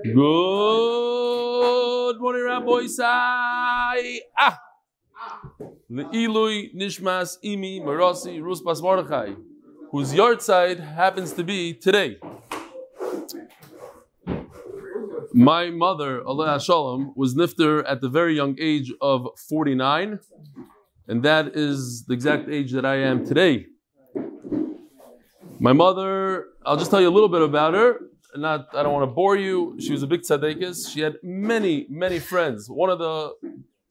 Good morning, Rabbi Sai. Ah. Le'ilui Nishmas Imi Marasi Ruspas Mordechai, whose yard side happens to be today. My mother, Allah Shalom, was nifter at the very young age of 49, and that is the exact age that I am today. My mother, I'll just tell you a little bit about her. Not, I don't want to bore you. She was a big tzaddikus. She had many, many friends. One of the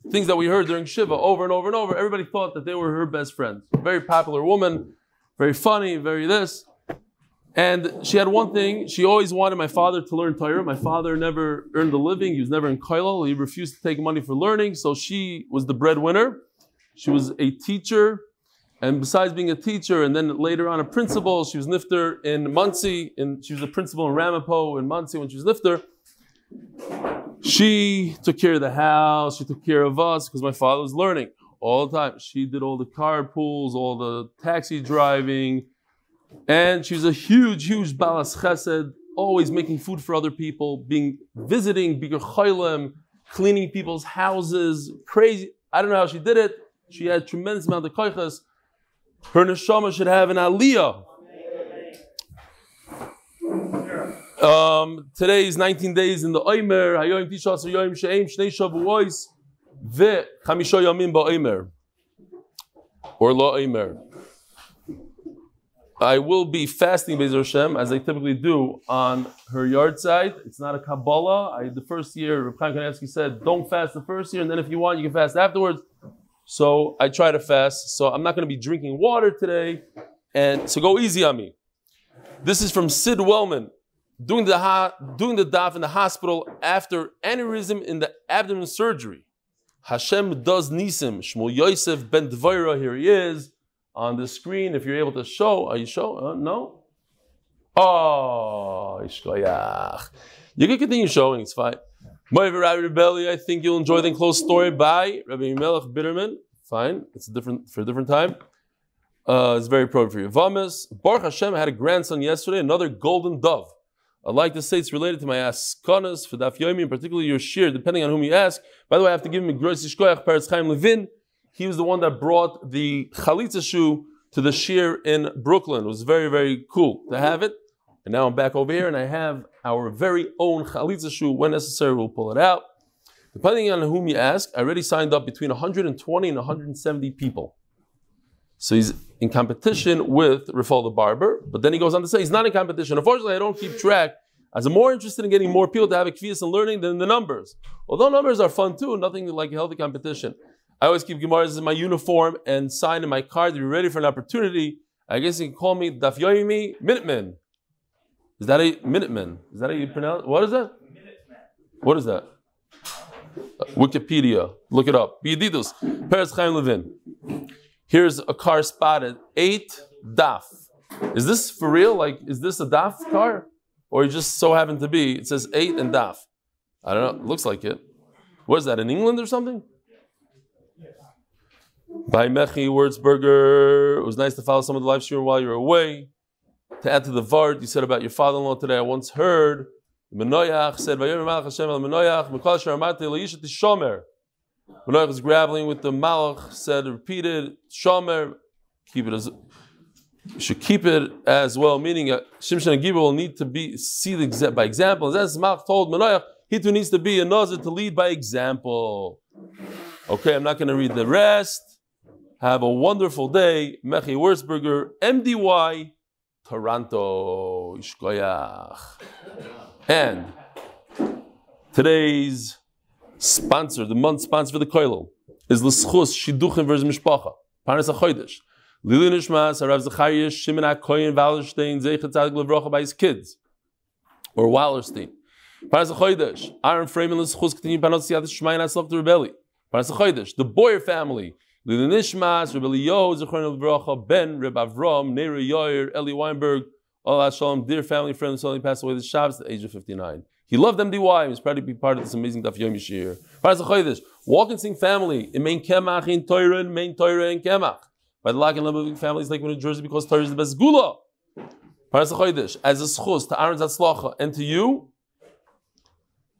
things that we heard during Shiva over and over and over, everybody thought that they were her best friends. Very popular woman, very funny, very this. And she had one thing, she always wanted my father to learn Torah. My father never earned a living, he was never in Kailal, he refused to take money for learning, so she was the breadwinner. She was a teacher, and besides being a teacher, and then later on a principal, she was nifter in Monsey, and she was a principal in Ramapo in Monsey when she was nifter. She took care of the house, she took care of us because my father was learning all the time. She did all the carpools, all the taxi driving, and she's a huge, huge balas chesed, always making food for other people, being visiting bigger choylem, cleaning people's houses, crazy. I don't know how she did it. She had tremendous amount of koichas. Her neshama should have an aliyah. Um, today is 19 days in the Omer. Shnei Ba'Oimer or La Oimer. I will be fasting Bezer Hashem as I typically do on her yard side. It's not a Kabbalah. I, the first year, Reb Chaim Kanevsky said, don't fast the first year, and then if you want, you can fast afterwards. So I try to fast. So I'm not going to be drinking water today, and so go easy on me. This is from Sid Wellman, doing the ha- doing the daf in the hospital after aneurysm in the abdomen surgery. Hashem does nisim. Shmuel Yosef ben Dvaira, here he is on the screen. If you're able to show, are you show? Uh, no. Oh, ishkoyach. You can continue showing. It's fine. Rabbi Rebelli, I think you'll enjoy the enclosed story by Rabbi Melech Biderman. Fine. It's a different for a different time. Uh, it's very appropriate for you. Vamas, Baruch Hashem I had a grandson yesterday, another golden dove. I'd like to say it's related to my askanas for Daf Yomi, and particularly your shir, depending on whom you ask. By the way, I have to give him a gross ishkoyach Peretz Chaim Levin. He was the one that brought the chalitza shoe to the shir in Brooklyn. It was very, very cool to have it. And now I'm back over here, and I have our very own chalitza shoe. When necessary, we'll pull it out. Depending on whom you ask, I already signed up between 120 and 170 people. So he's in competition with Rafal the barber, but then he goes on to say he's not in competition. Unfortunately, I don't keep track. As I'm more interested in getting more people to have a kvias and learning than the numbers. Although numbers are fun too, nothing like a healthy competition. I always keep Gemaras in my uniform and sign in my card to be ready for an opportunity. I guess you can call me Daf Yoimi Minuteman. Is that a Minuteman? Is that how you pronounce? It? What is that? What is that? Wikipedia. Look it up. Bididos. Peretz Chaim Levin. Here's a car spotted. Eight daf. Is this for real? Like, is this a daf car? Or it just so happened to be, it says eight and daf. I don't know. Looks like it. What is that, in England or something? By Mechi Wurzberger. It was nice to follow some of the live stream while you were away. To add to the Vart, you said about your father in law today, I once heard Menoyach said, Vayomer Hashem el Menoyach, Mikol Sharamate Leisha Tishomer. Menoyach was grappling with the Malach, said, repeated, Shomer, keep it as should keep it as well, meaning uh, Shimshon and Gibor will need to be see the exa- by example. As Malach told Menoyach, he too needs to be a nazir to lead by example. Okay, I'm not going to read the rest. Have a wonderful day. Mechi Wurzberger, MDY, Toronto, Ishkoyach. And today's sponsor, the month sponsor for the Koilel, is L'schus Shiduchim versus Mishpacha. Parnas HaChodesh. Lili Nishmas, Harav Zacharias, Shimon HaKoyen, Wallerstein, Zeichet Tzadik Levrocha by his kids. Or Wallerstein. Parnas HaChodesh. Aaron Freeman L'schus K'tini Panot Siyat Shemayin the Rebelli. Parnas HaChodesh. The Boyer family. Lili Nishmas, Rebbe Leo, Zechron Levrocha, Ben, Reb Avram, Neri Yoyer, Eli Weinberg, Allah Shalom, dear family friend, suddenly passed away this Shabbos at the age of 59. He loved MDY and was proud to be part of this amazing Daf Yom Yishir. Walk and sing family in main Kemach, in Torah, in main Torah, in Kemach. By the Lock and Living families like New Jersey because Torah is the best gula. As a schus to Aaron Zatzlacha and to you,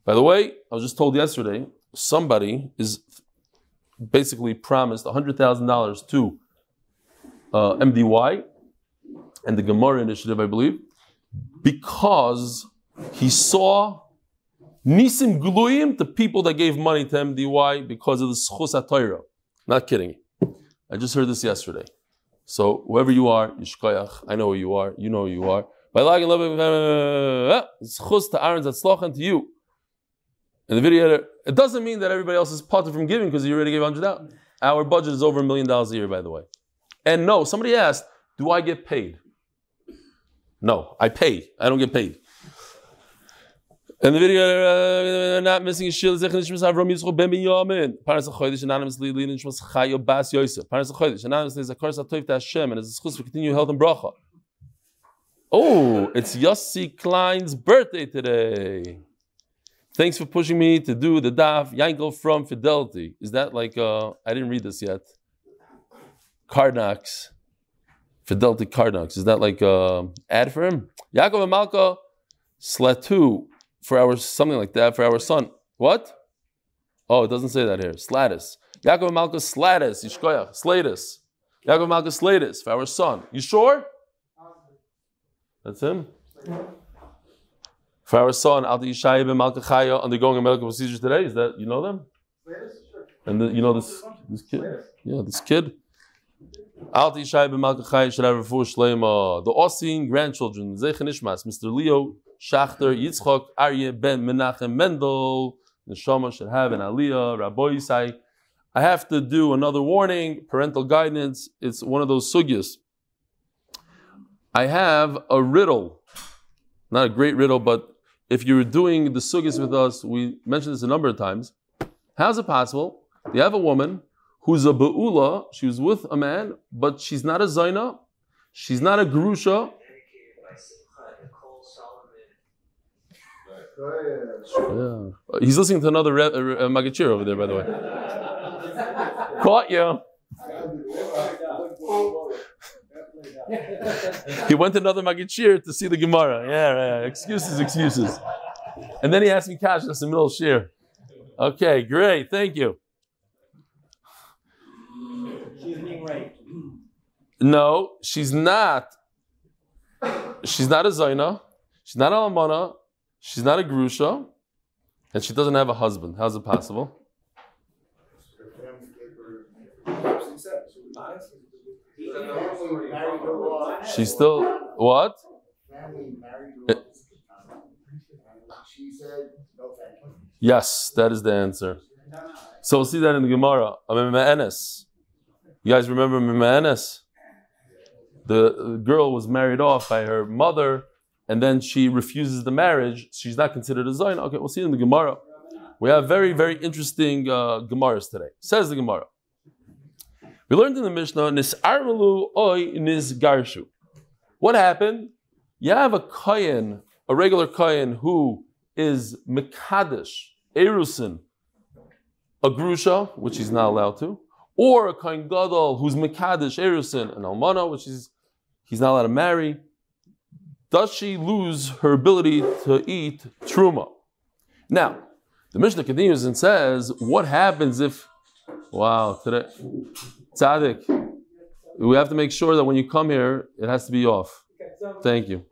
By the way, I was just told yesterday, somebody is basically promised $100,000 to uh, MDY and the Gemara initiative, I believe, because he saw Nisim Gluyim, the people that gave money to MDY because of the Schus HaTorah. Not kidding. I just heard this yesterday. So whoever you are, Yishkoyach, I know who you are, you know who you are. By lagging love, Schus to Aaron's Atzloch to you. In the video, it doesn't mean that everybody else is parted from giving because you already gave 100 out. Our budget is over a million dollars a year, by the way. And no, somebody asked, do I get paid? No, I pay. I don't get paid. In the video, uh, not missing a shield, Zech Nishmas Avram Yisrael Ben Binyamin. Parnas HaChodesh anonymously leading Nishmas Chayo Bas Yosef. Parnas HaChodesh anonymously is a to Hashem and is a schus for continued health and bracha. Oh, it's Yossi Klein's birthday today. Thanks for pushing me to do the daf. Yankel from Fidelity. Is that like, uh, I didn't read this yet. Karnax. Fidelity Karnax. Is that like uh, ad for him? Yaakov and Malka Slatu for our something like that for our son. What? Oh, it doesn't say that here. Slatus. Yaakov and Malka Slatus. Yishkoyach. Slatus. Yaakov and Malka Slatus for our son. You sure? That's him. For our son, Alta Yishaya ben Malka Chaya undergoing a medical procedure today. Is that you know them? And the, you know this this kid? Yeah, this kid. Alta Yishai b'Malka should have a full shlema. The Osin grandchildren, Zeichen Ishmas, Mr. Leo Schachter, Yitzchok, Aryeh ben Menachem Mendel, Neshama should have an Aliyah, Rabbi Yisai. I have to do another warning, parental guidance. It's one of those sugyas. I have a riddle, not a great riddle, but if you're doing the sugis with us, we mentioned this a number of times. How's it possible? You have a woman who's a Ba'ula, she was with a man, but she's not a Zaina, she's not a Grusha. Yeah. He's listening to another Re- uh, Magachir over there, by the way. Caught you. He went to another Magachir to see the Gemara. Yeah, yeah, excuses, excuses. And then he asked me cash, that's the middle of Shir. Okay, great, thank you. She's being raped. No, she's not. She's not a Zaina. She's not a Lamana. She's not a Grusha. And she doesn't have a husband. How's it possible? She's still what? Yes, that is the answer. So we'll see that in the Gemara. You guys remember Mimaenes? the girl was married off by her mother, and then she refuses the marriage, she's not considered a Zayin. Okay, we'll see in the Gemara. We have very, very interesting uh, Gemaras today. Says the Gemara. We learned in the Mishnah, Nis'armalu oy nisgarshu. What happened? You have a kohen, a regular kohen who is Mekadesh, Erusin, a grusha, which he's not allowed to, or a kohen gadol who's Mekadesh, Erusin, an almana, which is he's not allowed to marry, does she lose her ability to eat truma? Now, the Mishnah continues and says, what happens if, wow, today, tzaddik, we have to make sure that when you come here, it has to be off. Thank you.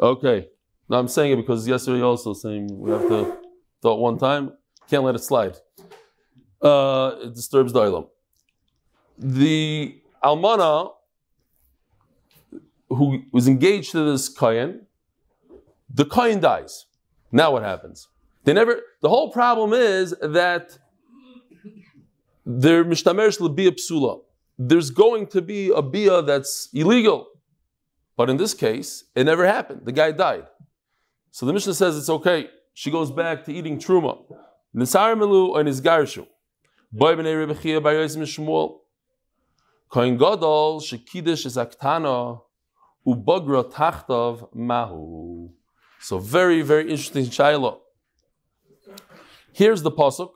Okay. Now I'm saying it because yesterday also saying we have to it one time, can't let it slide. Uh, it disturbs the. The almana who was engaged to this kohen, the kohen dies. Now what happens? They never. The whole problem is that there mishtamerish lebia psula. There's going to be a bia that's illegal, but in this case, it never happened. The guy died. So the Mishnah says it's okay. She goes back to eating truma. Nisar milu and his garshu. Boy b'nei Rebbe by Yosef Shmuel. Kohen gadol shekidish is aktana ubagra tachtav mahu. So very, very interesting shaila. Here's the pasuk.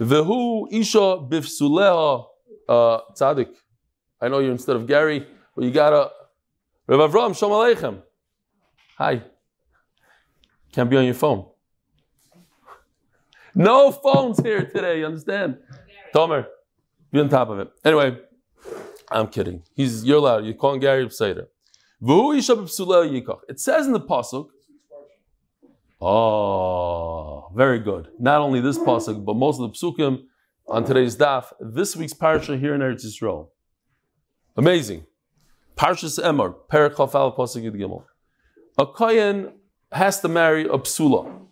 Vehu isha bifsuleha uh, tzaddik. I know you're instead of Gary, but you gotta. Rav Avram, Shalom Aleichem. Hi. Can't be on your phone. No phones here today, you understand? Tomer, be on top of it. Anyway, I'm kidding. He's you're allowed. You're calling Gary Pseder. It says in the pasuk. Oh, very good. Not only this pasuk, but most of the psukim on today's daf. This week's parsha here in Eretz Yisrael. Amazing. Parshas Emor, Perek Chafal Pasuk Yud Gimel. A kohen has to marry a psula.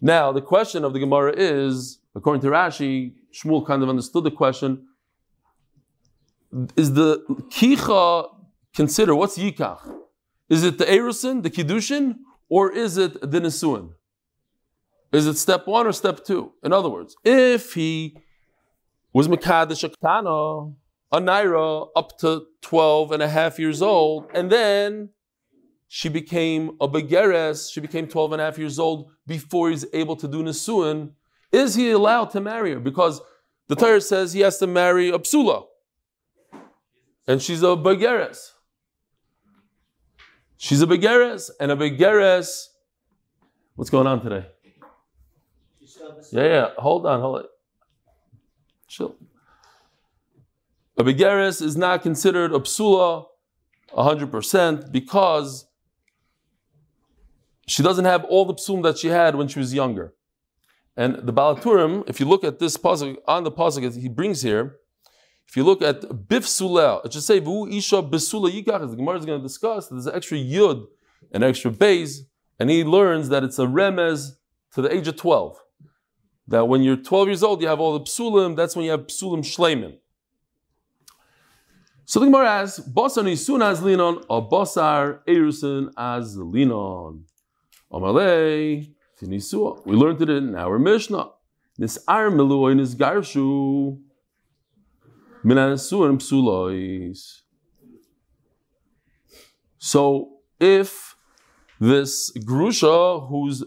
Now, the question of the Gemara is, according to Rashi, Shmuel kind of understood the question. Is the kicha consider what's yikach? Is it the erusin, the kiddushin, or is it the nesuin? Is it step one or step two? In other words, if he was mekadesh a a naira up to 12 and a half years old, and then she became a begeres, she became 12 and a half years old before he's able to do nesuin, is he allowed to marry her? Because the Torah says he has to marry a psula. And she's a begeres. She's a begeres, and a begeres. What's going on today? Yeah, yeah. Hold on, hold on. Chill. A begeres is not considered a psula 100% because she doesn't have all the psum that she had when she was younger. And the Balaturim, if you look at this pasuk on the pasuk that he brings here, if you look at bif suleh, it should say vu isha besula yikach. The Gemara is going to discuss there's an extra yud, an extra base, and he learns that it's a remez to the age of twelve. That when you're 12 years old, you have all the psulim. That's when you have psulim shleimin. So the Gemara asks, "Basar nisun as linon, or basar erusin as linon." Amalei tinisua. We learned it in our Mishnah. Nisar miluoy nisgarshu minasuim psulois. So if this grusha who's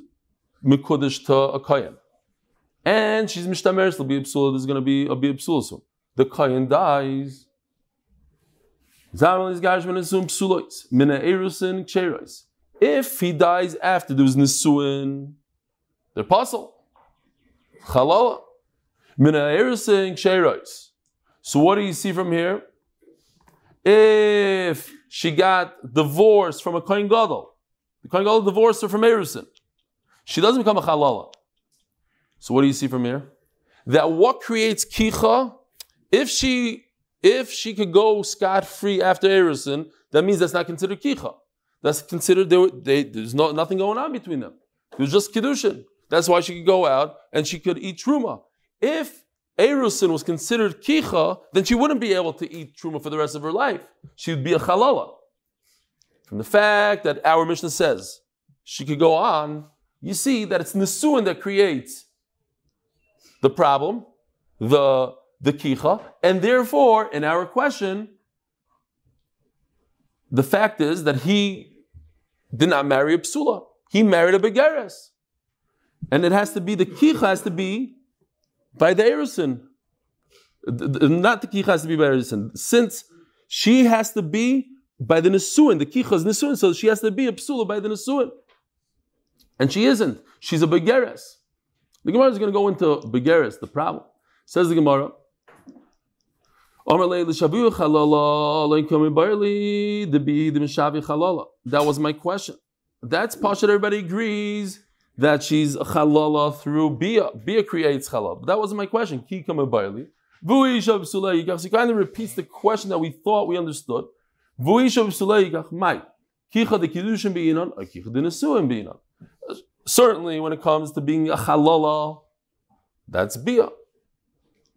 mikudish to a kayan, and she's mishtamer, there'll be a psula. There's going to be a be psula soon. The dies. Erusin kcherois. If he dies after there was Nisuin, the apostle. Chalala. Mina erusin Sheiros. So what do you see from here? If she got divorced from a Kohen Gadol, the Kohen Gadol divorced her from Erusin, she doesn't become a Chalala. So what do you see from here? That what creates Kicha, if she if she could go scot free after Erusin, that means that's not considered Kicha that's considered they, they, there's no, nothing going on between them. It was just kiddushin. That's why she could go out and she could eat truma. If Erusin was considered kicha, then she wouldn't be able to eat truma for the rest of her life. She would be a halala. From the fact that our Mishnah says she could go on, you see that it's Nisuin that creates the problem, the, the kicha, and therefore, in our question, the fact is that he did not marry a psula. He married a begeres. And it has to be, the kicha has to be by the erison. Not the kicha has to be by erison. Since she has to be by the nesuin, the kicha is nesuin, so she has to be a psula by the nesuin. And she isn't. She's a begeres. The Gemara is going to go into begeres, the problem. Says the Gemara, that was my question. That's Pashat, everybody agrees that she's chalala through Bia. Bia creates chalal. That wasn't my question. Ki So he kind of repeats the question that we thought we understood. Certainly, when it comes to being a chalala, that's Bia.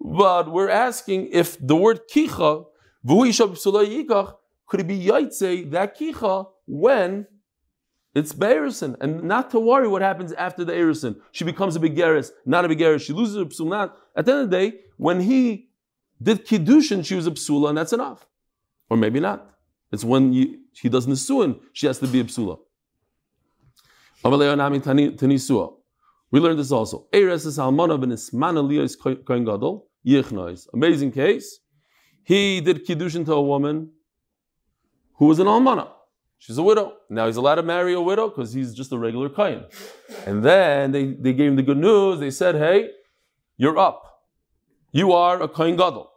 But we're asking if the word kicha, could it be yaitse, that kicha, when it's Be'erison, and not to worry what happens after the Erison. She becomes a begeris, not a begeris. She loses her psul, At the end of the day, when he did kiddushin, she was a psula, and that's enough. Or maybe not. It's when you, he does nisuin, she has to be a psula. We learned this also. Is gadol. Amazing case. He did kiddushin to a woman who was an almana. She's a widow. Now he's allowed to marry a widow because he's just a regular kohen. And then they, they gave him the good news. They said, hey, you're up. You are a kohen gadol.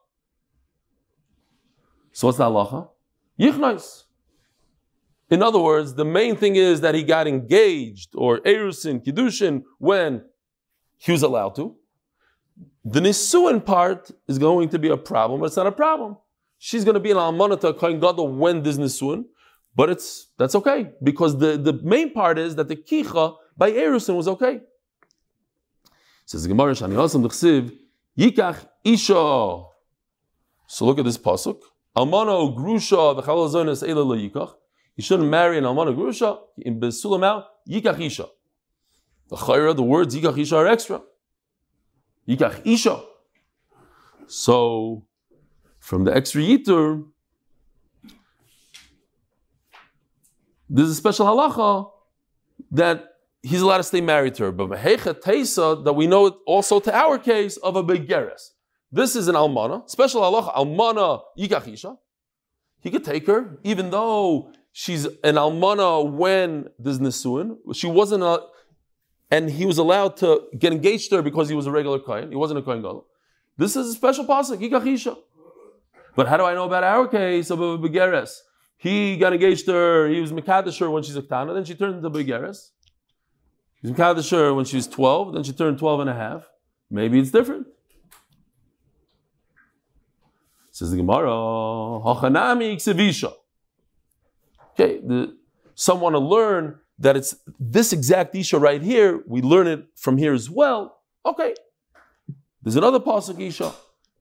So what's the halacha? Yichnois. In other words, the main thing is that he got engaged or erusin, kiddushin, when he was allowed to. The nisuin part is going to be a problem, but it's not a problem. She's going to be an almanata kohen gadol when there's nisuin, but it's that's okay because the, the main part is that the kicha by erusin was okay. Says Gemara, Shani Osam Yikach Isha. So look at this pasuk. Almano grusha v'chalazonis ela lo yikach. You shouldn't marry an almana grusha in besulamau yikach isha. The chayra, the words yikach isha are extra. Yikach isha. So from the extra yitur, there's a special halacha that he's allowed to stay married to her. But mehecha teisa that we know it also to our case of a begeres. This is an almana, special halacha almana yikachisha. He could take her, even though she's an almana when there's nisuin. She wasn't a, and he was allowed to get engaged to her because he was a regular kohen. He wasn't a kohen gadol. This is a special pasuk. But how do I know about our case of a begeres? He got engaged to her. He was mekadosh her when she's a ktana. Then she turned into begeres. He was mekadosh her when she was twelve. Then she turned 12 and a half. Maybe it's different. Says the Gemara. Okay, the, some want to learn that it's this exact Isha right here. We learn it from here as well. Okay. There's another pasuk Isha.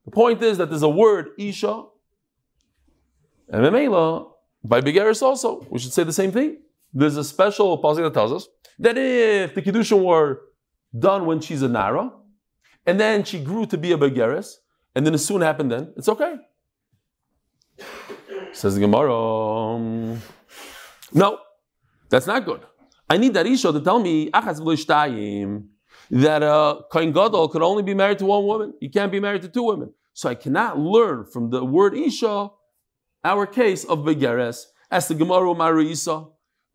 The point is that there's a word Isha. Memela, by Begaris also, we should say the same thing. There's a special pasuk that tells us that if the Kiddushin were done when she's a Nara, and then she grew to be a Begaris, and then it soon happened then, it's okay. Says the Gemara, um, no, that's not good. I need that Isha to tell me that a Kohen Gadol could only be married to one woman. He can't be married to two women. So I cannot learn from the word Isha our case of Begeres as the Gemara Mari.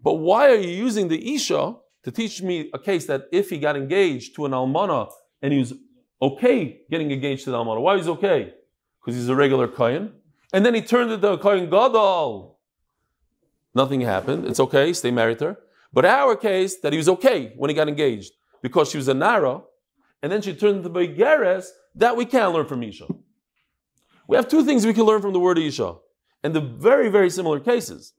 But why are you using the Isha to teach me a case that if he got engaged to an Almana and he was okay getting engaged to the Almana, why is okay? Because he's a regular Kohen. And then he turned into a Kohen Gadol. Nothing happened. It's okay. Stay married to her. But our case, that he was okay when he got engaged because she was a Nara, and then she turned into Begeres, that we can't learn from Isha. We have two things we can learn from the word Isha. And the very, very similar cases.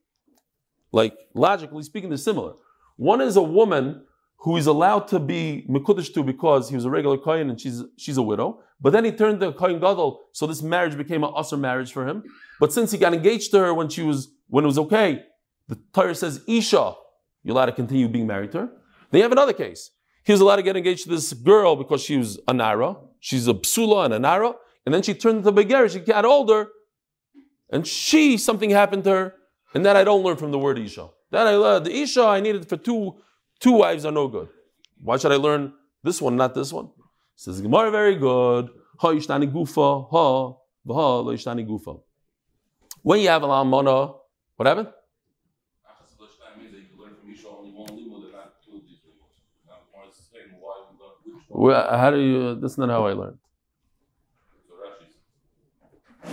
Like, logically speaking, they're similar. One is a woman who is allowed to be Mekudesh to because he was a regular Kohen and she's, she's a widow. But then he turned to Kohen Gadol, so this marriage became an usher marriage for him. But since he got engaged to her when she was when it was okay, the Torah says Isha, you're allowed to continue being married to her. Then you have another case. He was allowed to get engaged to this girl because she was a Nara. She's a psula and a Nara. And then she turned into Beger, she got older, and she, something happened to her, and that I don't learn from the word Isha. That I. The Isha I needed for two, two wives are no good. Why should I learn this one, not this one? Says Gemara, very good. Ha ishtani gufa, ha, v'ha lo ishtani gufa. When you have an almana, what happened? How do you? That's not how I learned.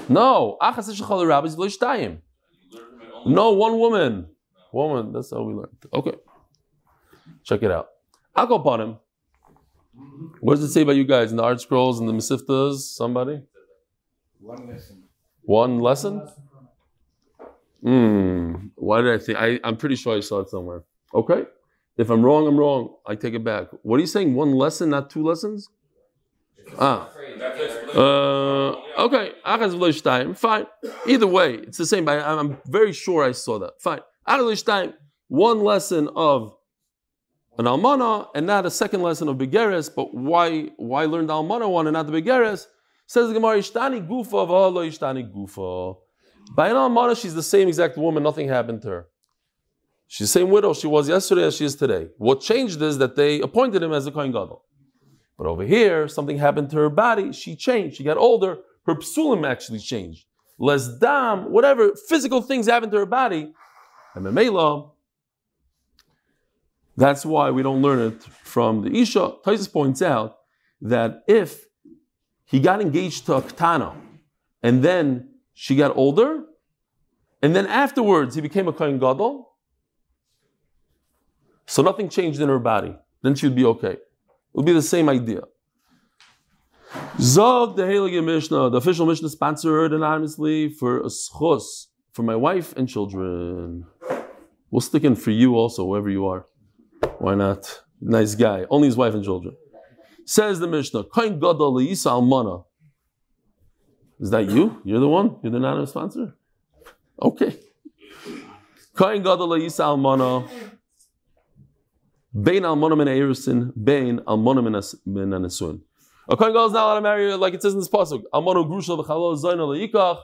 No, No, one woman. Woman. That's how we learned. Okay, check it out. I'll go upon him. What does it say about you guys in the ArtScrolls and the Mesivtas? Somebody? One lesson. One lesson? Hmm. Why did I think? I, I'm pretty sure I saw it somewhere. Okay. If I'm wrong, I'm wrong. I take it back. What are you saying? One lesson, not two lessons? Ah. Uh, okay. Fine. Either way, it's the same. I'm very sure I saw that. Fine. One lesson of an almana and not a second lesson of begeres. But why why learn the almana one and not the begeres? Says the Gemara, Ishtani gufa v'alo ishtani gufa. By an almana, she's the same exact woman. Nothing happened to her. She's the same widow she was yesterday as she is today. What changed is that they appointed him as a kohen gadol. But over here, something happened to her body. She changed. She got older. Her psulim actually changed. Les dam, whatever physical things happened to her body, And Memela, that's why we don't learn it from the Isha. Taisus points out that if he got engaged to a Ktana and then she got older, and then afterwards he became a Kohen Gadol, so nothing changed in her body, then she would be okay. It would be the same idea. Zog the Heilige Mishnah, the official Mishnah sponsored anonymously for a schos for my wife and children. We'll stick in for you also, wherever you are. Why not? Nice guy. Only his wife and children. Says the Mishnah, Kain Gadol Yisa Almana. Is that you? You're the one? You're the anonymous sponsor? Okay. Kain Gadol Yisa Almana. Bain Almana min Erisin, Bain Almana min Anesun. A Kohen Gadol is not allowed to marry, like it says in this pasuk. Almana Grusha v'chalo Zaina le'ikach.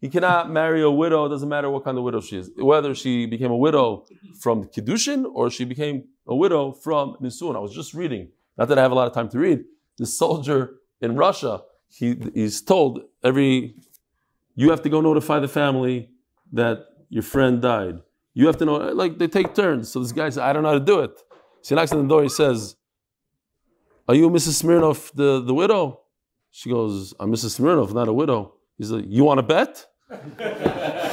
He cannot marry a widow. It doesn't matter what kind of widow she is. Whether she became a widow from Kiddushin or she became a widow from Nisun. I was just reading, not that I have a lot of time to read. The soldier in Russia, he, he's told every, you have to go notify the family that your friend died. You have to know, like they take turns. So this guy says, I don't know how to do it. He knocks on the door, he says, Are you Mrs. Smirnov, the, the widow? She goes, I'm Mrs. Smirnov, not a widow. He's like, You want to bet?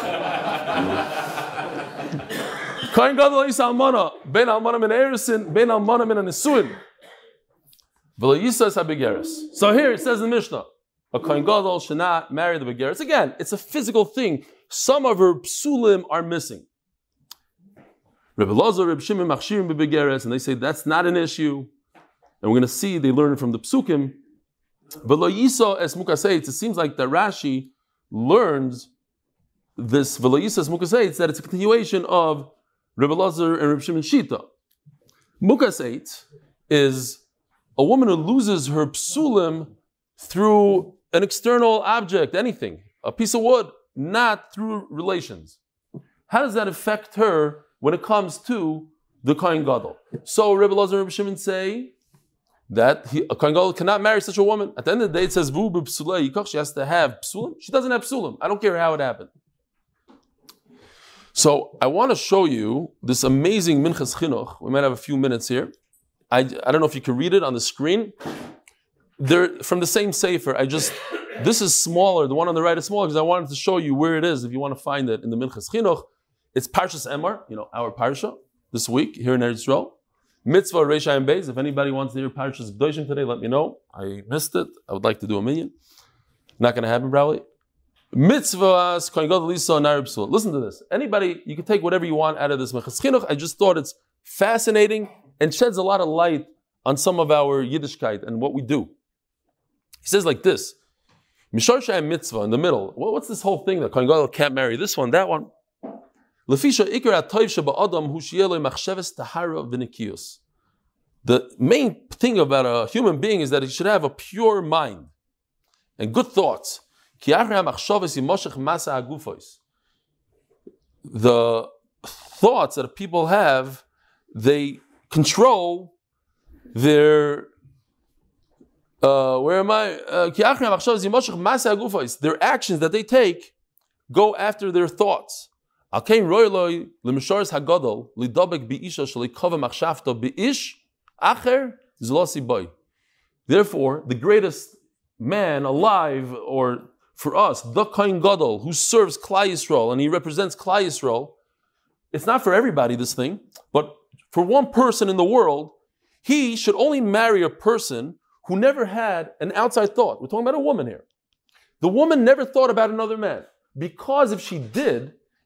So here it says in Mishnah, a kain gadol should not marry the begeres. Again, it's a physical thing. Some of her psulim are missing. Rebbe Lazar, Rebbe Shimon, Machshirim begeres, and they say that's not an issue. And we're going to see they learn from the psukim. But lo yiso es mukaseitz. It seems like that Rashi learns this v'lo yiso es mukaseitz that it's a continuation of Rebbe Lazar and Rebbe Shimon Shita. Mukaseitz is a woman who loses her psulim through an external object, anything, a piece of wood, not through relations. How does that affect her when it comes to the Kohen Gadol? So Rebbe Lazar and Rebbe Shimon say that he, a Kohen Gadol cannot marry such a woman. At the end of the day, it says She has to have psulim. She doesn't have psulim. I don't care how it happened. So I want to show you this amazing Minchas Chinuch. We might have a few minutes here. I, I don't know if you can read it on the screen. They're from the same Sefer. I just this is smaller. The one on the right is smaller because I wanted to show you where it is. If you want to find it in the Minchas Chinuch, it's Parshas Emor. You know our parsha this week here in Eretz Yisrael. Mitzvah Reisha and Beis. If anybody wants to hear Parshas Gdoshim today, let me know. I missed it. I would like to do a million. Not going to happen probably. Mitzvahs Listen to this. Anybody, you can take whatever you want out of this I just thought it's fascinating and sheds a lot of light on some of our Yiddishkeit and what we do. He says like this: Mishar Mitzvah in the middle. What's this whole thing that Kohen can't marry this one, that one? The main thing about a human being is that he should have a pure mind and good thoughts. The thoughts that people have, they control their. Uh, where am I? Uh, their actions that they take go after their thoughts. Therefore, the greatest man alive, or for us, the Kohen Gadol, who serves Klal Yisrael, and he represents Klal Yisrael, it's not for everybody, this thing, but for one person in the world, he should only marry a person who never had an outside thought. We're talking about a woman here. The woman never thought about another man, because if she did,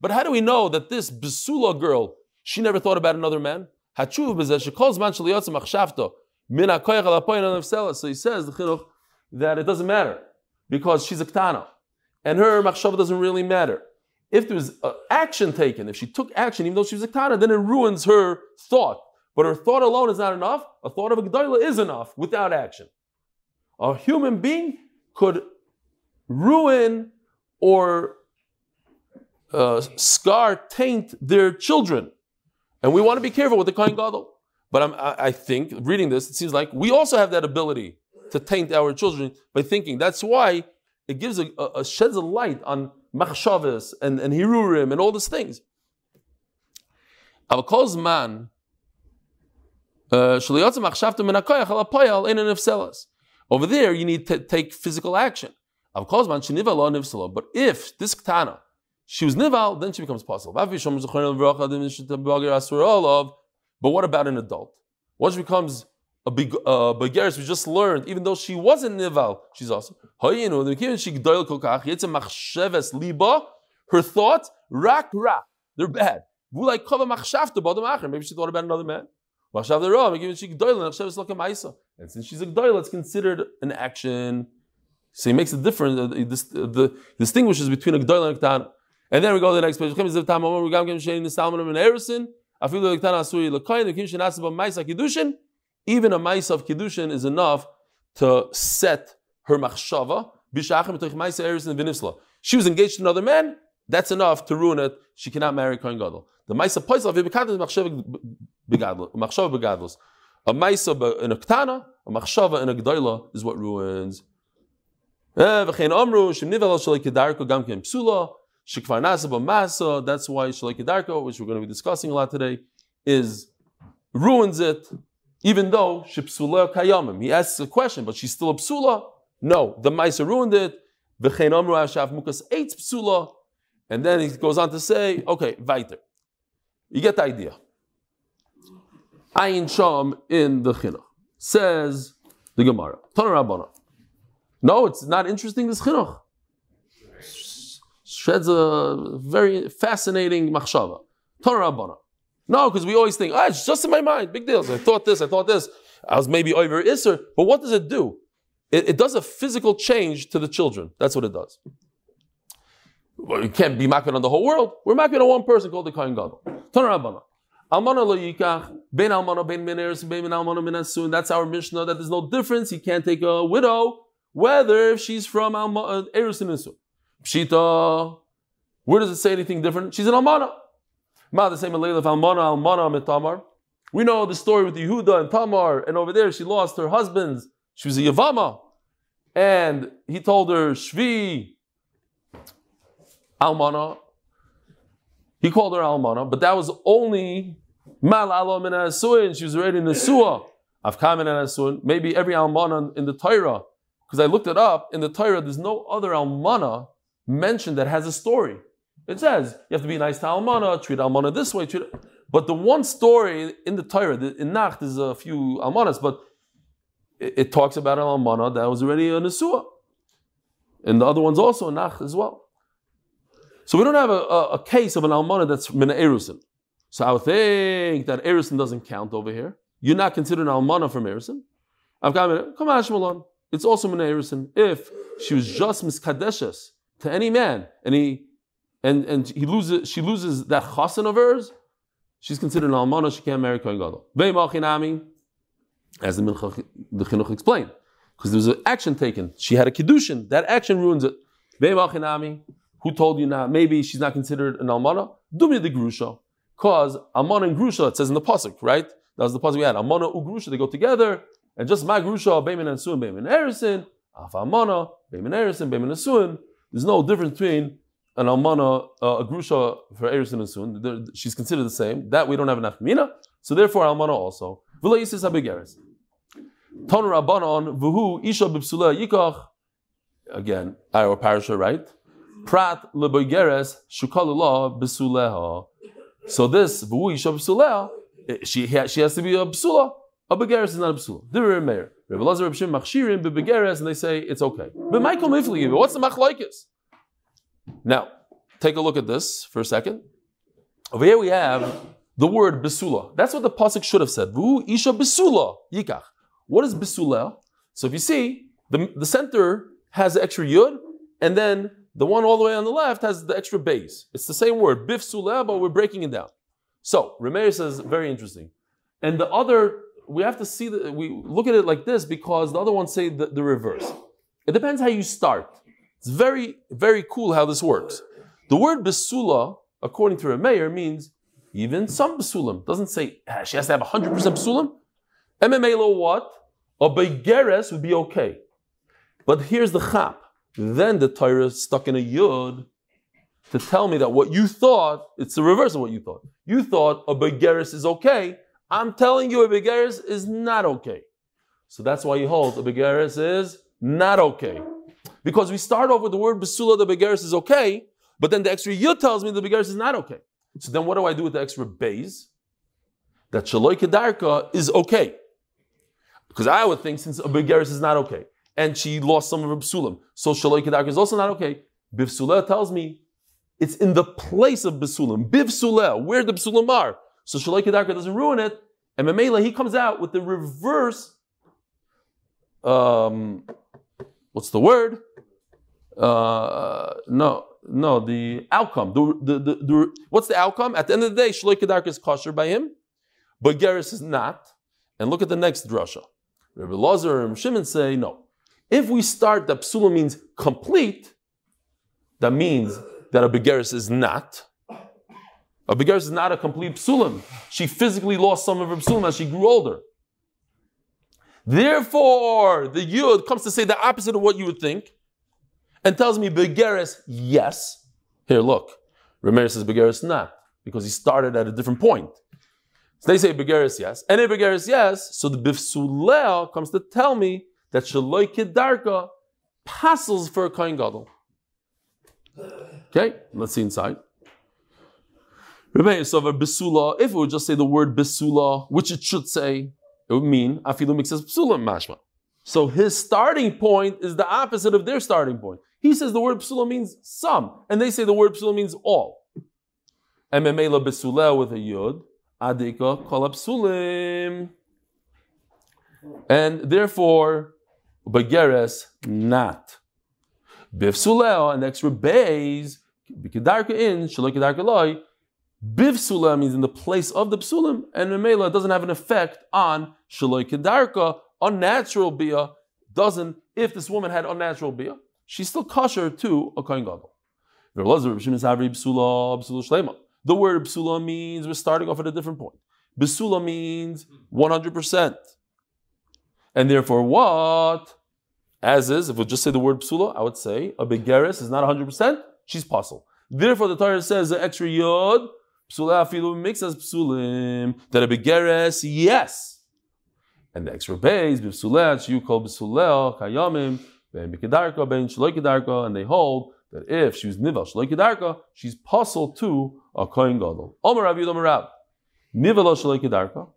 But how do we know that this Besula girl, she never thought about another man? So he says the chinuch, that it doesn't matter because she's a ktana, and her machshava doesn't really matter. if there was uh, action taken, if she took action, even though she was a Kana, then it ruins her thought. But her thought alone is not enough. A thought of a Gdaila is enough without action. A human being could ruin or uh, scar, taint their children. And we want to be careful with the Kohen Gadol. But I'm, I, think, reading this, it seems like we also have that ability to taint our children by thinking. That's why it gives a, a, a sheds a light on machshavas and, and hirurim and all these things. Avakol man uh, over there, you need to take physical action. But if this ktana, she was nival, then she becomes possible. But what about an adult? Once she becomes a big uh, begeris, we just learned, even though she wasn't nival, she's also. Her thoughts, rak rak, they're bad. Maybe she thought about another man. And since she's a gdoil, it's considered an action. So he makes a difference, uh, this, uh, the, distinguishes between a gdoil and a ktana. And then we go to the next page. Even a mice of kiddushin is enough to set her machshava. She was engaged to another man. That's enough to ruin it. She cannot marry Kohen Gadol. The Maisa Poisel Machshava Begadlos. A Maisa uh, in a Ktana, a Machshava in a Gdaila is what ruins. Eh, Shekvar Nasa Masa, that's why Shalei Kedarko, which we're going to be discussing a lot today, is ruins it, even though Shepsula Kayamim. He asks a question, but she's still a Psula? No, the Maisa ruined it. V'chein Amru Ashav Mukas Eitz Psula. And then he goes on to say, okay, weiter. You get the idea. Ayin Sham in the Chinuch says the Gemara. Tana Rabbana. No, it's not interesting. This Chinuch sheds a very fascinating machshava. Tana Rabbana. No, because we always think, ah, it's just in my mind. Big deal. I thought this. I thought this. I was maybe over Isser. But what does it do? It, it does a physical change to the children. That's what it does. Well, you can't be making on the whole world. We're making on one person called the Kohen Gadol. Tanarabana. Almana lo yikach, ben almana, ben meneres, ben asun. That's our Mishnah, that there's no difference. You can't take a widow, whether she's from Eris and. Pshita, where does it say anything different? She's an almana. Ma, the same Alayla of almana, almana, metamar. We know the story with Yehuda and Tamar, and over there she lost her husbands. She was a Yavama. And he told her, Shvi, Almana. He called her Almana, but that was only Mal Alam and she was already in the Suah. Afkamin and. Maybe every Almana in the Torah, because I looked it up, in the Torah, there's no other Almana mentioned that has a story. It says you have to be nice to Almana, treat Almana this way, treat But the one story in the Torah, in Nacht, there's a few Almanas, but it, it talks about an Almana that was already in the Suah. And the other ones also in Nacht as well. So we don't have a, a, a case of an almana that's mina erusin. So I would think that erusin doesn't count over here. You're not considered an almana from erusin. I've got come on, It's also mina erusin if she was just miskadeshes to any man and he and and he loses she loses that chasen of hers. She's considered an almana. She can't marry kohen gadol. As the Mincha, the chinuch explained, because there was an action taken. She had a kiddushin. That action ruins it. Who told you now? Maybe she's not considered an almana. Dumi the grusha, cause almana and grusha it says in the pasuk, right? That was the pasuk we had. Almana and grusha they go together, and just my grusha, beimin and suin, beimin erison, af almana, beimin erison, beimin suin. There's no difference between an almana, uh, a grusha for erison and suin. She's considered the same. That we don't have enough mina, so therefore almana also. V'lo yisis habigeres. Ton rabbanon v'hu isha b'psula yikach. Again, our parasha, right? Prat leboigeres shukalula besuleha. So this v'uisha besuleha, she she has to be a besula. A begeres is not a besula. Divrei meir. Rabbi Lazar Rabbi Shim machshirim bebegeres, and they say it's okay. But Michael Mifli, what's the machlaikis? Now, take a look at this for a second. Over here we have the word besula. That's what the pasuk should have said. Vu isha besula yikach. What is besula? So if you see, the, the center has the extra yud, and then the one all the way on the left has the extra base. It's the same word, bif suleh, but we're breaking it down. So Rameir says very interesting, and the other we have to see that we look at it like this because the other ones say the, the reverse. It depends how you start. It's very very cool how this works. The word besula, according to Rameir, means even some besulim. Doesn't say ah, she has to have 100% besulim. MMA law what? A begeres would be okay. But here's the chap. Then the Torah stuck in a yud to tell me that what you thought, it's the reverse of what you thought. You thought a begeris is okay. I'm telling you a begeris is not okay. So that's why you hold a begeris is not okay. Because we start off with the word besula, the begeris is okay, but then the extra yud tells me the begeris is not okay. So then what do I do with the extra bays? That shaloi kedarka is okay. Because I would think since a begeris is not okay, and she lost some of her psulim. So shaloi kedarka is also not okay. Bivsuleh tells me it's in the place of bisulim. Bivsuleh, where the bisulim are. So shaloi kedarka doesn't ruin it. And Memela, he comes out with the reverse. Um, what's the word? Uh, no, no, the outcome. The, the, the, the, what's the outcome? At the end of the day, shaloi kedarka is kosher by him, but Geras is not. And look at the next drasha. Rabbi Lazar and Shimon say no. If we start that psula means complete, that means that a begeris is not. A is not a complete psulim. She physically lost some of her psulim as she grew older. Therefore, the yud comes to say the opposite of what you would think, and tells me begeris yes. Here, look, Remeir says begeris not because he started at a different point. So they say begeris yes, and if begeris yes, so the bifsulel comes to tell me that Shaloi Kedarka passes for a Kohen Gadol. Okay, let's see inside. Remain so besula. If it would just say the word besula, which it should say, it would mean afilu mixes besula mashma. So his starting point is the opposite of their starting point. He says the word besula means some, and they say the word besula means all. Ememela besula with a yud, adika kolapsulim. And therefore, Begeres not. Bifsuleo and extra bays, Bikidarka in, Shalokidarka loy. Bifsula means in the place of the psulim, and Memela doesn't have an effect on Shalokidarka. Unnatural bia doesn't, if this woman had unnatural bia, she's still kosher to a Kohen Gadol. The word psula means we're starting off at a different point. Besula means 100%. And therefore, what? As is, if we just say the word psula, I would say a begeris is not 100%, she's puzzle. Therefore, the Torah says the extra yod, psula makes us psulim, that a begeris, yes. And the extra base, b'psulet, you call b'sulel, kayamim, ben b'kedarka, ben shloikedarka, and they hold that if she was nivel shloikedarka, she's puzzle to a kohen gadol. Omer Rav Yudom Rav, nivel shloikedarka,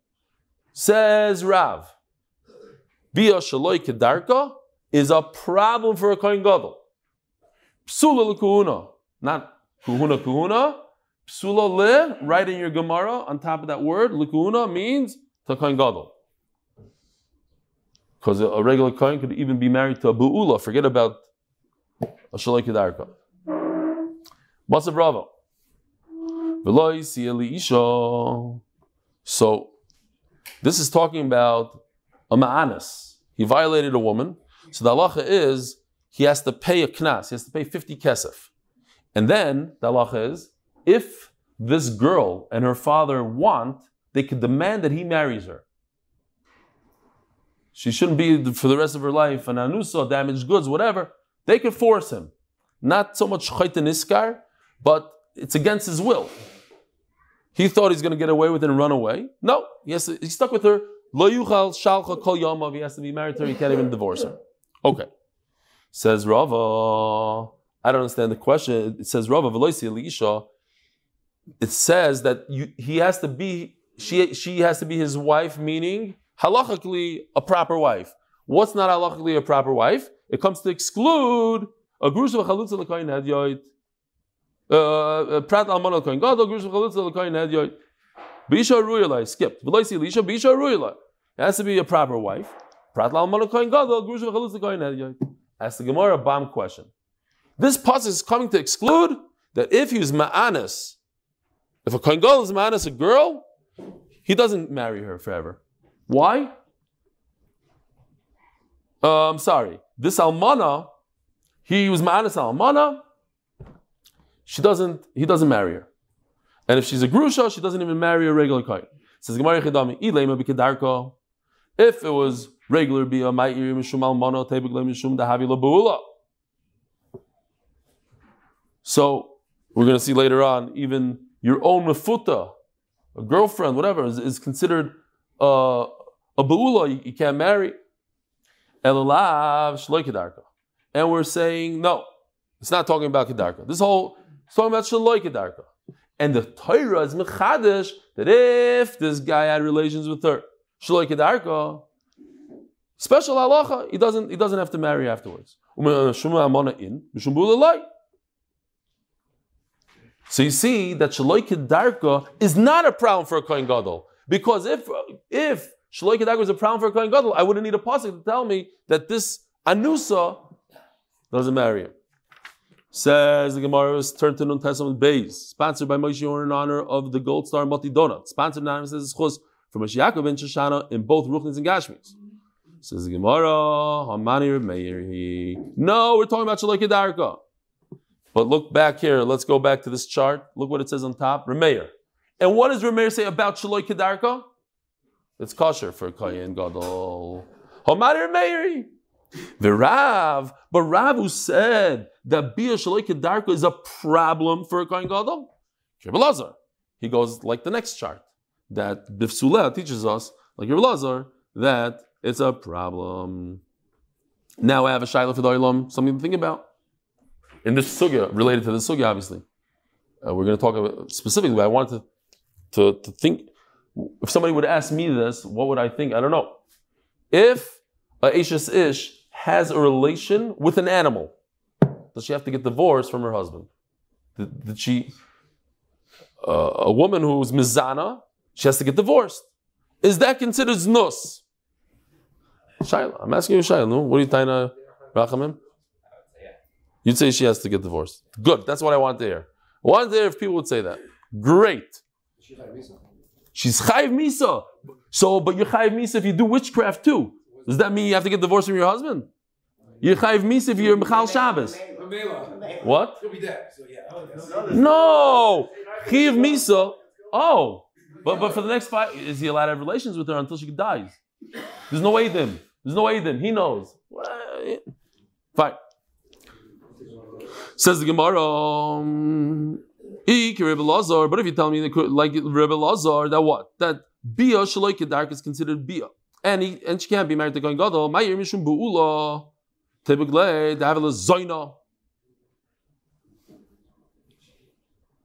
says Rav, Bia shaloi kedarka is a problem for a kohen gadol. Psula l'kuhuna, not kuhuna kuhuna. Psula le, right in your Gemara, on top of that word, l'kuhuna means to kohen gadol. Because a regular kohen could even be married to a bu'ula. Forget about a shaloi kedarka. What's a bravo? So, this is talking about a ma'anas. He violated a woman. So the halacha is he has to pay a knas. He has to pay 50 kesef. And then the halacha is if this girl and her father want, they could demand that he marries her. She shouldn't be for the rest of her life an anusa, damaged goods, whatever. They could force him. Not so much chayt iskar, but it's against his will. He thought he's going to get away with it and run away. No, yes, he's stuck with her Lo yuchal shalcha kol yomav. He has to be married to her. He can't even divorce her. Okay. Says Rava. I don't understand the question. It says Rava v'loisi Elisha. It says that you, he has to be she she has to be his wife, meaning halachically a proper wife. What's not halachically a proper wife? It comes to exclude a grusha v'chalutza l'koyin hadyoit. Uh, prat alman l'koyin gadol grusha v'chalutza l'koyin hadyoit. Bisha ruyalai skipped. V'loisi Elisha bisha ruyalai. It has to be a proper wife. Prat al Kohen Gadol, Grusha V'chalutz Kohen Ask the Gemara a bomb question. This pasuk is coming to exclude that if he was ma'anis, if a kohen gadol is ma'anis a girl, he doesn't marry her forever. Why? Uh, I'm sorry. This almana, he was ma'anis almana. She doesn't. He doesn't marry her. And if she's a grusha, she doesn't even marry a regular kohen. Says Gemara Chidami, ilema. If it was regular bia ma'ir mishum almana tebigle mishum dahavi labuula. So we're going to see later on, even your own mefuta, a girlfriend, whatever, is, is considered uh, a ba'ula. You, you can't marry. And we're saying no, it's not talking about kedarka. This whole it's talking about shaloi kedarka. And the Torah is mechadish that if this guy had relations with her, shaloi kedarka, special halacha, he doesn't he doesn't have to marry afterwards. So you see that shaloi kedarka is not a problem for a kohen gadol because if if shaloi kedarka is a problem for a kohen gadol, I wouldn't need a pasuk to tell me that this anusa doesn't marry him. Says the Gemara is turned to Nun Tes Amud Beis, sponsored by Moshe in honor of the Gold Star Moti Donut. Sponsored says Chus from Moshe Yaakov and Shoshana in both Ruchnis and Gashmis. Says the Gemara, Hamani Meir. No, we're talking about Shaloi Kedarka. But look back here. Let's go back to this chart. Look what it says on top. Remeir. And what does Remeir say about Shaloi Kedarka? It's kosher for Kayin Gadol. Hamani Remeir. The Rav, but Rav who said that Bia Shaloi Kedarka is a problem for a Kohen Gadol, Lazar. He goes like the next chart that Bifsuleh teaches us, like Lazar, that it's a problem. Now I have a Shaila for the Olam, something to think about. In this sugya, related to the sugya, obviously. Uh, we're going to talk about specifically, but I wanted to, to, to think, if somebody would ask me this, what would I think? I don't know. If a Ashes Ish has a relation with an animal, does she have to get divorced from her husband? Did, did she, uh, a woman who's mizana, she has to get divorced. Is that considered znus? Shaila, I'm asking you, Shaila. No? What are you trying to rachamim? You'd say she has to get divorced. Good. That's what I want to hear. I want to hear if people would say that. Great. She's chayiv misa. So, but you're chayiv misa if you do witchcraft too. Does that mean you have to get divorced from your husband? You're chayiv misa if you're Michal Shabbos. What? No! Chayiv misa. Oh. But, but for the next five, is he allowed to have relations with her until she dies? There's no way him. There's no way him. He knows. Fine. Says the Gemara, but if you tell me like Rebbe Lazar, that what? That Bia Shaloi Kedark is considered Bia. And, he, and she can't be married to Kohen Gadol. Ma'ir Mishum Bu'ula. Typically, they have a Zoina.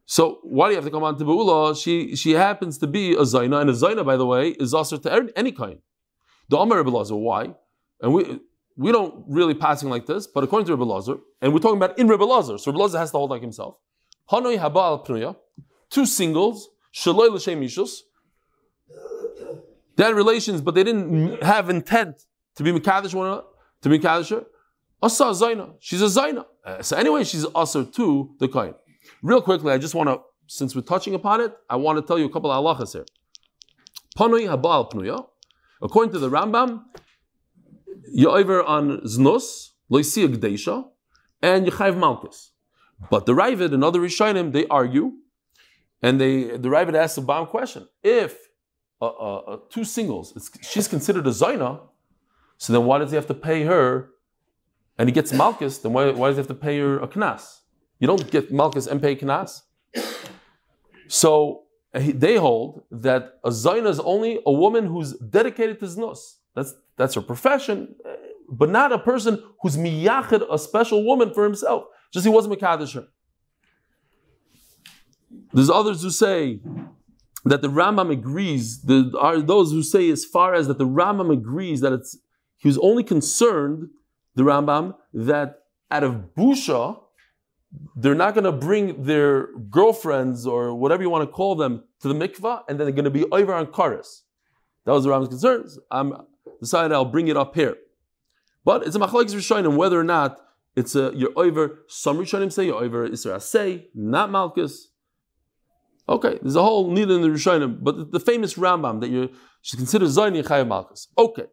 So why do you have to come on to Be'ula? She she happens to be a Zaina, and a Zaina, by the way, is also to any kind. The Amar Rebbe Lazar, why? And we we don't really passing like this, but according to Rebbe Lazar, and we're talking about in Rebbe Lazar, so Rebbe Lazar has to hold like himself. Hanoi Haba al two singles, Shaloi L'Shem Mishus. They had relations, but they didn't have intent to be Mekadesh one another, to be Mekadesh her. Asa Zaina. She's a Zaina. Uh, so anyway, she's also to the Kain. Real quickly, I just want to, since we're touching upon it, I want to tell you a couple of halachas here. Panui Habal Pnuya. According to the Rambam, you're over on Znus, Loisia Gdeisha, and Yechayiv Malkus. But the Ravid and other Rishonim, they argue, and they the Ravid asks a bomb question. If uh, uh, uh, two singles, she's considered a Zaina, so then why does he have to pay her? And he gets Malkus, then why, why does he have to pay her a Knas? You don't get Malkus and pay Knas. So they hold that a Zaina is only a woman who's dedicated to Znos. That's, that's her profession, but not a person who's miyachid, a special woman for himself. Just he wasn't Mekadesh There's others who say that the Rambam agrees, there are those who say as far as that the Rambam agrees that it's, he was only concerned, the Rambam, that out of Busha, they're not going to bring their girlfriends or whatever you want to call them to the mikvah, and then they're going to be over on karis. That was the Rambam's concerns. I'm decided I'll bring it up here. But it's a machlekes rishonim whether or not It's a you're over. Some Rishonim say you're over Isra say, not Malchus. Okay, there's a whole need in the Rishonim, but the, famous Rambam that you should consider Zayin Chayav Malchus. Okay.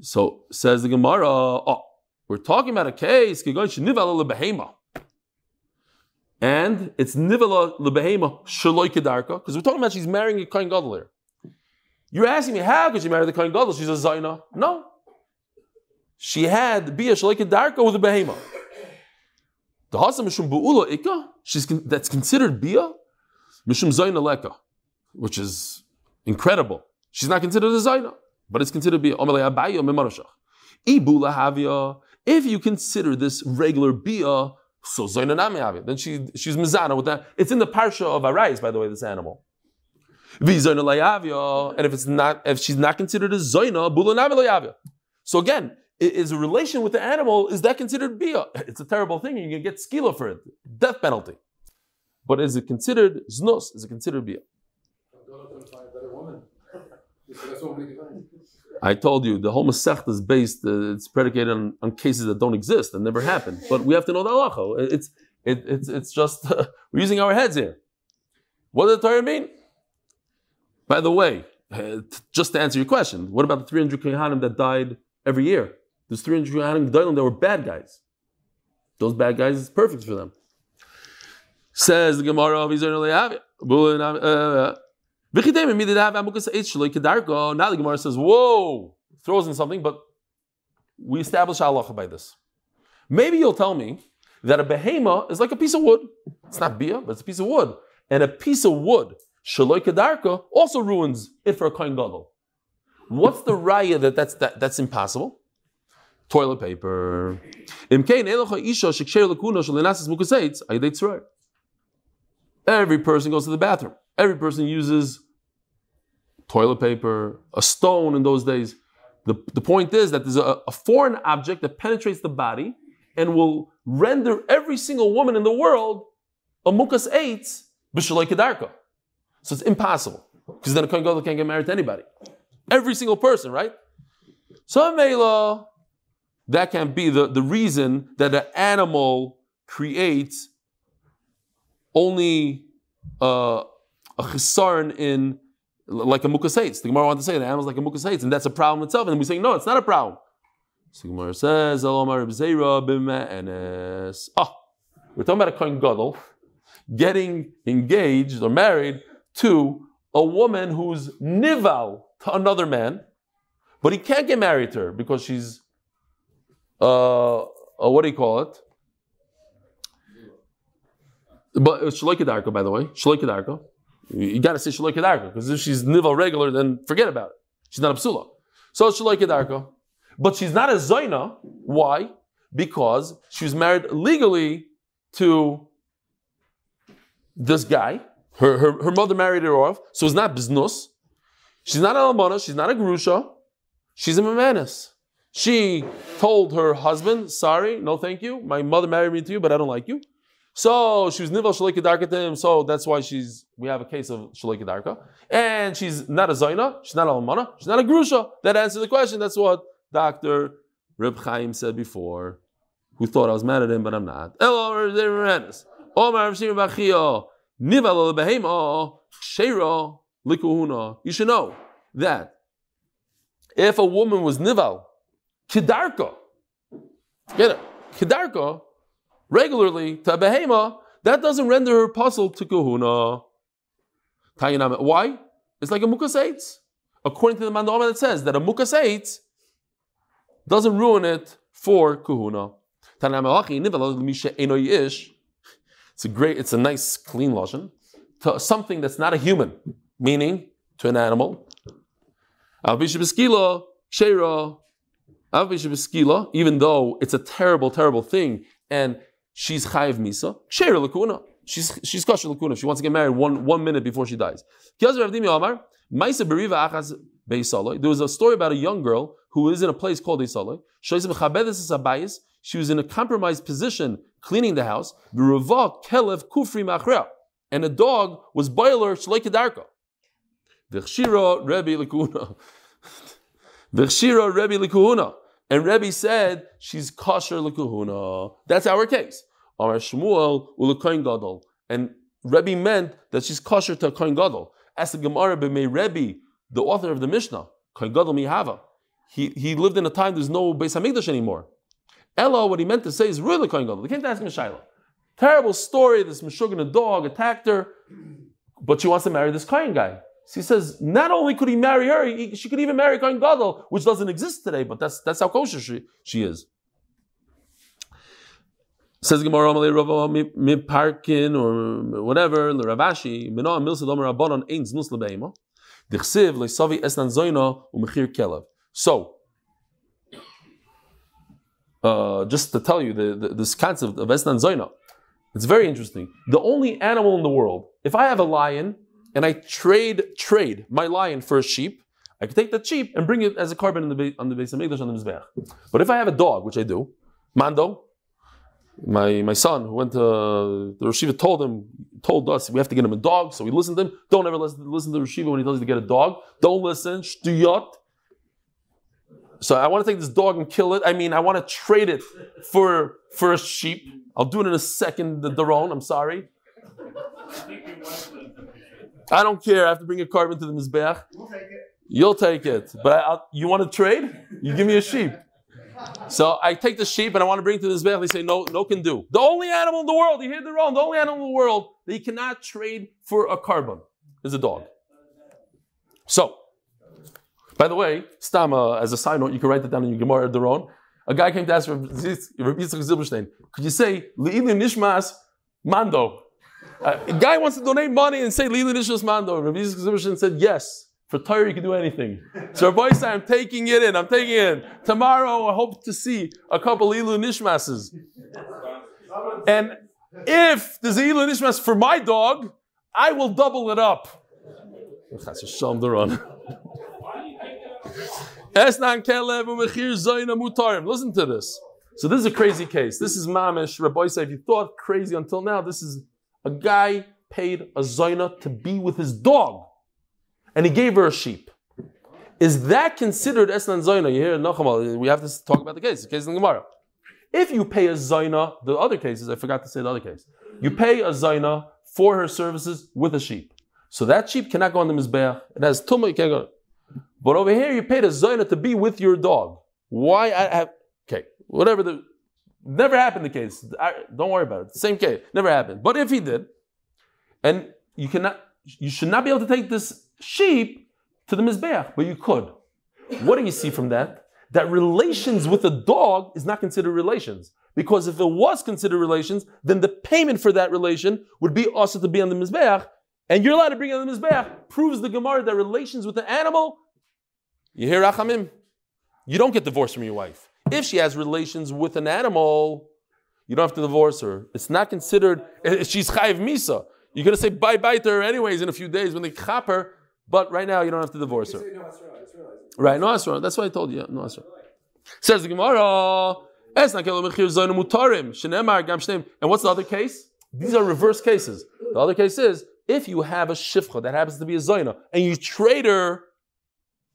So says the Gemara, oh, we're talking about a case, and it's nivela lebehema shaloi kedarka, because we're talking about she's marrying a kohen gadol here. You're asking me how could she marry the kohen gadol? She's a zayna. No, she had bia shaloi kedarka with a behema. The hasa mishum buula ikka, she's that's considered bia mishum zayna leka, which is incredible. She's not considered a zayna, but it's considered bia. If you consider this regular bia so Then she she's mizana with that. It's in the parsha of Arais, by the way, this animal. And if it's not, if she's not considered a zoina, So again, is a relation with the animal, is that considered bia? It's a terrible thing, you can get skila for it, death penalty. But is it considered znos? Is it considered bia? I told you the whole Masech is based, uh, it's predicated on, on, cases that don't exist and never happened. But we have to know the halacha. It's, it, it's, it's just, uh, we're using our heads here. What does the Torah mean? By the way, uh, just to answer your question, what about the 300 Kohanim that died every year? There's 300 Kohanim that were bad guys. Those bad guys is perfect for them. Says the Gemara of Israel now the Gemara says, whoa, throws in something, but we establish halacha by this. Maybe you'll tell me that a behema is like a piece of wood. It's not bia, but it's a piece of wood. And a piece of wood, shaloi kedarka, also ruins it for a kohen gadol. What's the raya that that's, that, that's impossible? Toilet paper. Every person goes to the bathroom. Every person uses toilet paper, a stone in those days. The, the point is that there's a, a foreign object that penetrates the body and will render every single woman in the world a mukas eitz b'shaloi kedarka. So it's impossible because then a kohen gadol can't get married to anybody. Every single person, right? So Mela, that can be the, the reason that an animal creates only uh, a chisarn in like a mukas The Gemara wanted to say the animal's like a mukas and that's a problem itself. And we say, no, it's not a problem. So Gemara says, Oh, we're talking about a kohen gadol getting engaged or married to a woman who's nival to another man, but he can't get married to her because she's, uh, uh what do you call it? But uh, Shloikedarko, by the way, Shloikedarko. You got to say Shaloi Kedarka, because if she's Nival regular, then forget about it. She's not a Psula. So Shaloi Kedarka. But she's not a Zaina. Why? Because she was married legally to this guy. Her, her, her mother married her off, so it's not Biznus. She's not a Almana, she's not a Grusha, she's a Memanis. She told her husband, sorry, no thank you. My mother married me to you, but I don't like you. So she was nival shalik to him. So that's why she's. We have a case of shalik darka, and she's not a zaina. She's not a almana. She's not a grusha. That answers the question. That's what Doctor Reb Chaim said before. Who thought I was mad at him, but I'm not. You should know that if a woman was nival, kidarka, get it, kidarka regularly to a behema, that doesn't render her puzzle to kahuna. Why? It's like a mukas According to the mandama that says that a mukas doesn't ruin it for kahuna. It's a great, it's a nice, clean lotion to something that's not a human, meaning to an animal. Even though it's a terrible, terrible thing, and she's chayiv misa. Sheira lakuna. She's she's kosher lakuna. She wants to get married one one minute before she dies. There was a story about a young girl who is in a place called Isaloi. She was in a compromised position cleaning the house. And a dog was boiler shleikedarka. Rebbe lakuna. V'chshira Rebbe lekuhuna. And Rebbe said she's kosher lekuhuna. That's our case. Amar Shmuel ulekoin gadol. And Rebbe meant that she's kosher to koin gadol. As the Gemara b'mei Rebbe, the author of the Mishnah, koin gadol mihava. He, he lived in a time there's no Beis Hamikdash anymore. Ella, what he meant to say is really koin gadol. They came to ask him Shaila. Terrible story. This Meshuggah, a dog, attacked her, but she wants to marry this koin guy. So he says, not only could he marry her, he, she could even marry Kohen Gadol, which doesn't exist today, but that's, that's how kosher she, she is. Says Gemara Amalei Rava mi parkin or whatever Ravashi mino amil sedom rabbanon ein znus lebeima dichsiv leisavi esnan zoyna umechir kelev. So, uh, just to tell you the, the, this concept of esnan zoyna, it's very interesting. The only animal in the world, if I have a lion and I trade trade my lion for a sheep, I can take that sheep and bring it as a korban in the on the base of English on the mizbeach. But if I have a dog, which I do, Mando, my my son who went to the Rashiva told him told us we have to get him a dog, so we listened to him. Don't ever listen, listen to the Rashiva when he tells you to get a dog. Don't listen, shtuyot. So I want to take this dog and kill it. I mean, I want to trade it for for a sheep. I'll do it in a second, the Daron. I'm sorry. I don't care. I have to bring a korban to the Mizbeach. We'll take it. You'll take it. But I, I'll, you want to trade? You give me a sheep. So I take the sheep and I want to bring it to the Mizbeach. They say, no, no can do. The only animal in the world, you hear the wrong, the only animal in the world that you cannot trade for a korban is a dog. So, by the way, Stama, uh, as a side note, you can write that down in your Gemara Daron. A guy came to ask Rabbi Yitzchak Zilberstein, could you say, Le'ili Nishmas Mando? A guy wants to donate money and say Lili Nishmas Mando. Rabbi Yitzchak said, yes. For Torah, you can do anything. So Rabbi Yisrael, I'm taking it in. I'm taking it in. Tomorrow, I hope to see a couple Lilu Nishmases. And if there's a Lilu Nishmas for my dog, I will double it up. Listen to this. So this is a crazy case. This is mamish. Rabbi said, if you thought crazy until now, this is a guy paid a zoyna to be with his dog, and he gave her a sheep. Is that considered esnan zoyna? You hear Nachamal? We have to talk about the case. The case in Gemara. If you pay a zoyna, the other cases, I forgot to say the other case. You pay a zoyna for her services with a sheep. So that sheep cannot go on the mizbeach. It has tumah, you can't go. But over here, you paid a zoyna to be with your dog. Why? I have okay, whatever the never happened. The case, I, don't worry about it. Same case, never happened. But if he did, and you cannot, you should not be able to take this sheep to the mizbeach, but you could. What do you see from that? That relations with a dog is not considered relations. Because if it was considered relations, then the payment for that relation would be also to be on the mizbeach, and you're allowed to bring on the mizbeach. Proves the Gemara that relations with the animal you hear Rachamim? You don't get divorced from your wife. If she has relations with an animal, you don't have to divorce her. It's not considered, eh, she's chayiv misa. You're going to say bye bye to her anyways in a few days when they chop her, but right now you don't have to divorce her. Right, no asra. That's what I told you. No asra. Says the Gemara, and what's the other case? These are reverse cases. The other case is if you have a shifcha that happens to be a zoina and you trade her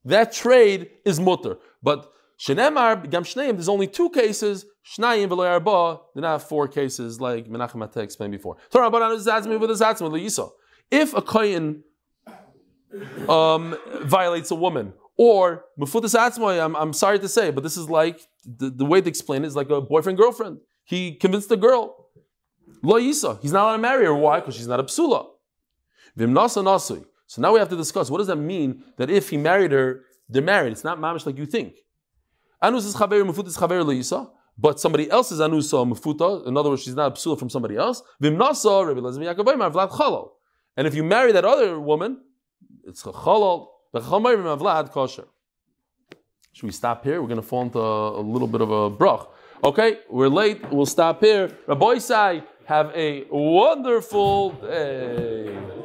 that trade is mutter. But Shenemar, Gam Shneim, there's only two cases. Shnayim v'lo arba. They not four cases like Menachem Ateh explained before. If a kohen um, violates a woman, or Mefutas Atzmoy, I'm, I'm sorry to say, but this is like, the, the way to explain it is like a boyfriend girlfriend. He convinced the girl. Lo Yisa. He's not allowed to marry her. Why? Because she's not a psula. Vimnasa nasui. So now we have to discuss what does that mean that if he married her, they're married. It's not mamish like you think. Anus is chaver, mufut is chaver leisa, but somebody else is anusa mufuta. In other words, she's not a psula from somebody else. Vimnasa, Rabbi Lezmi Yaakov Vlad chalal. And if you marry that other woman, it's chalal. Vlad kosher. Should we stop here? We're going to fall into a, little bit of a brach. Okay, we're late. We'll stop here. Rabbi Isai, have a wonderful day.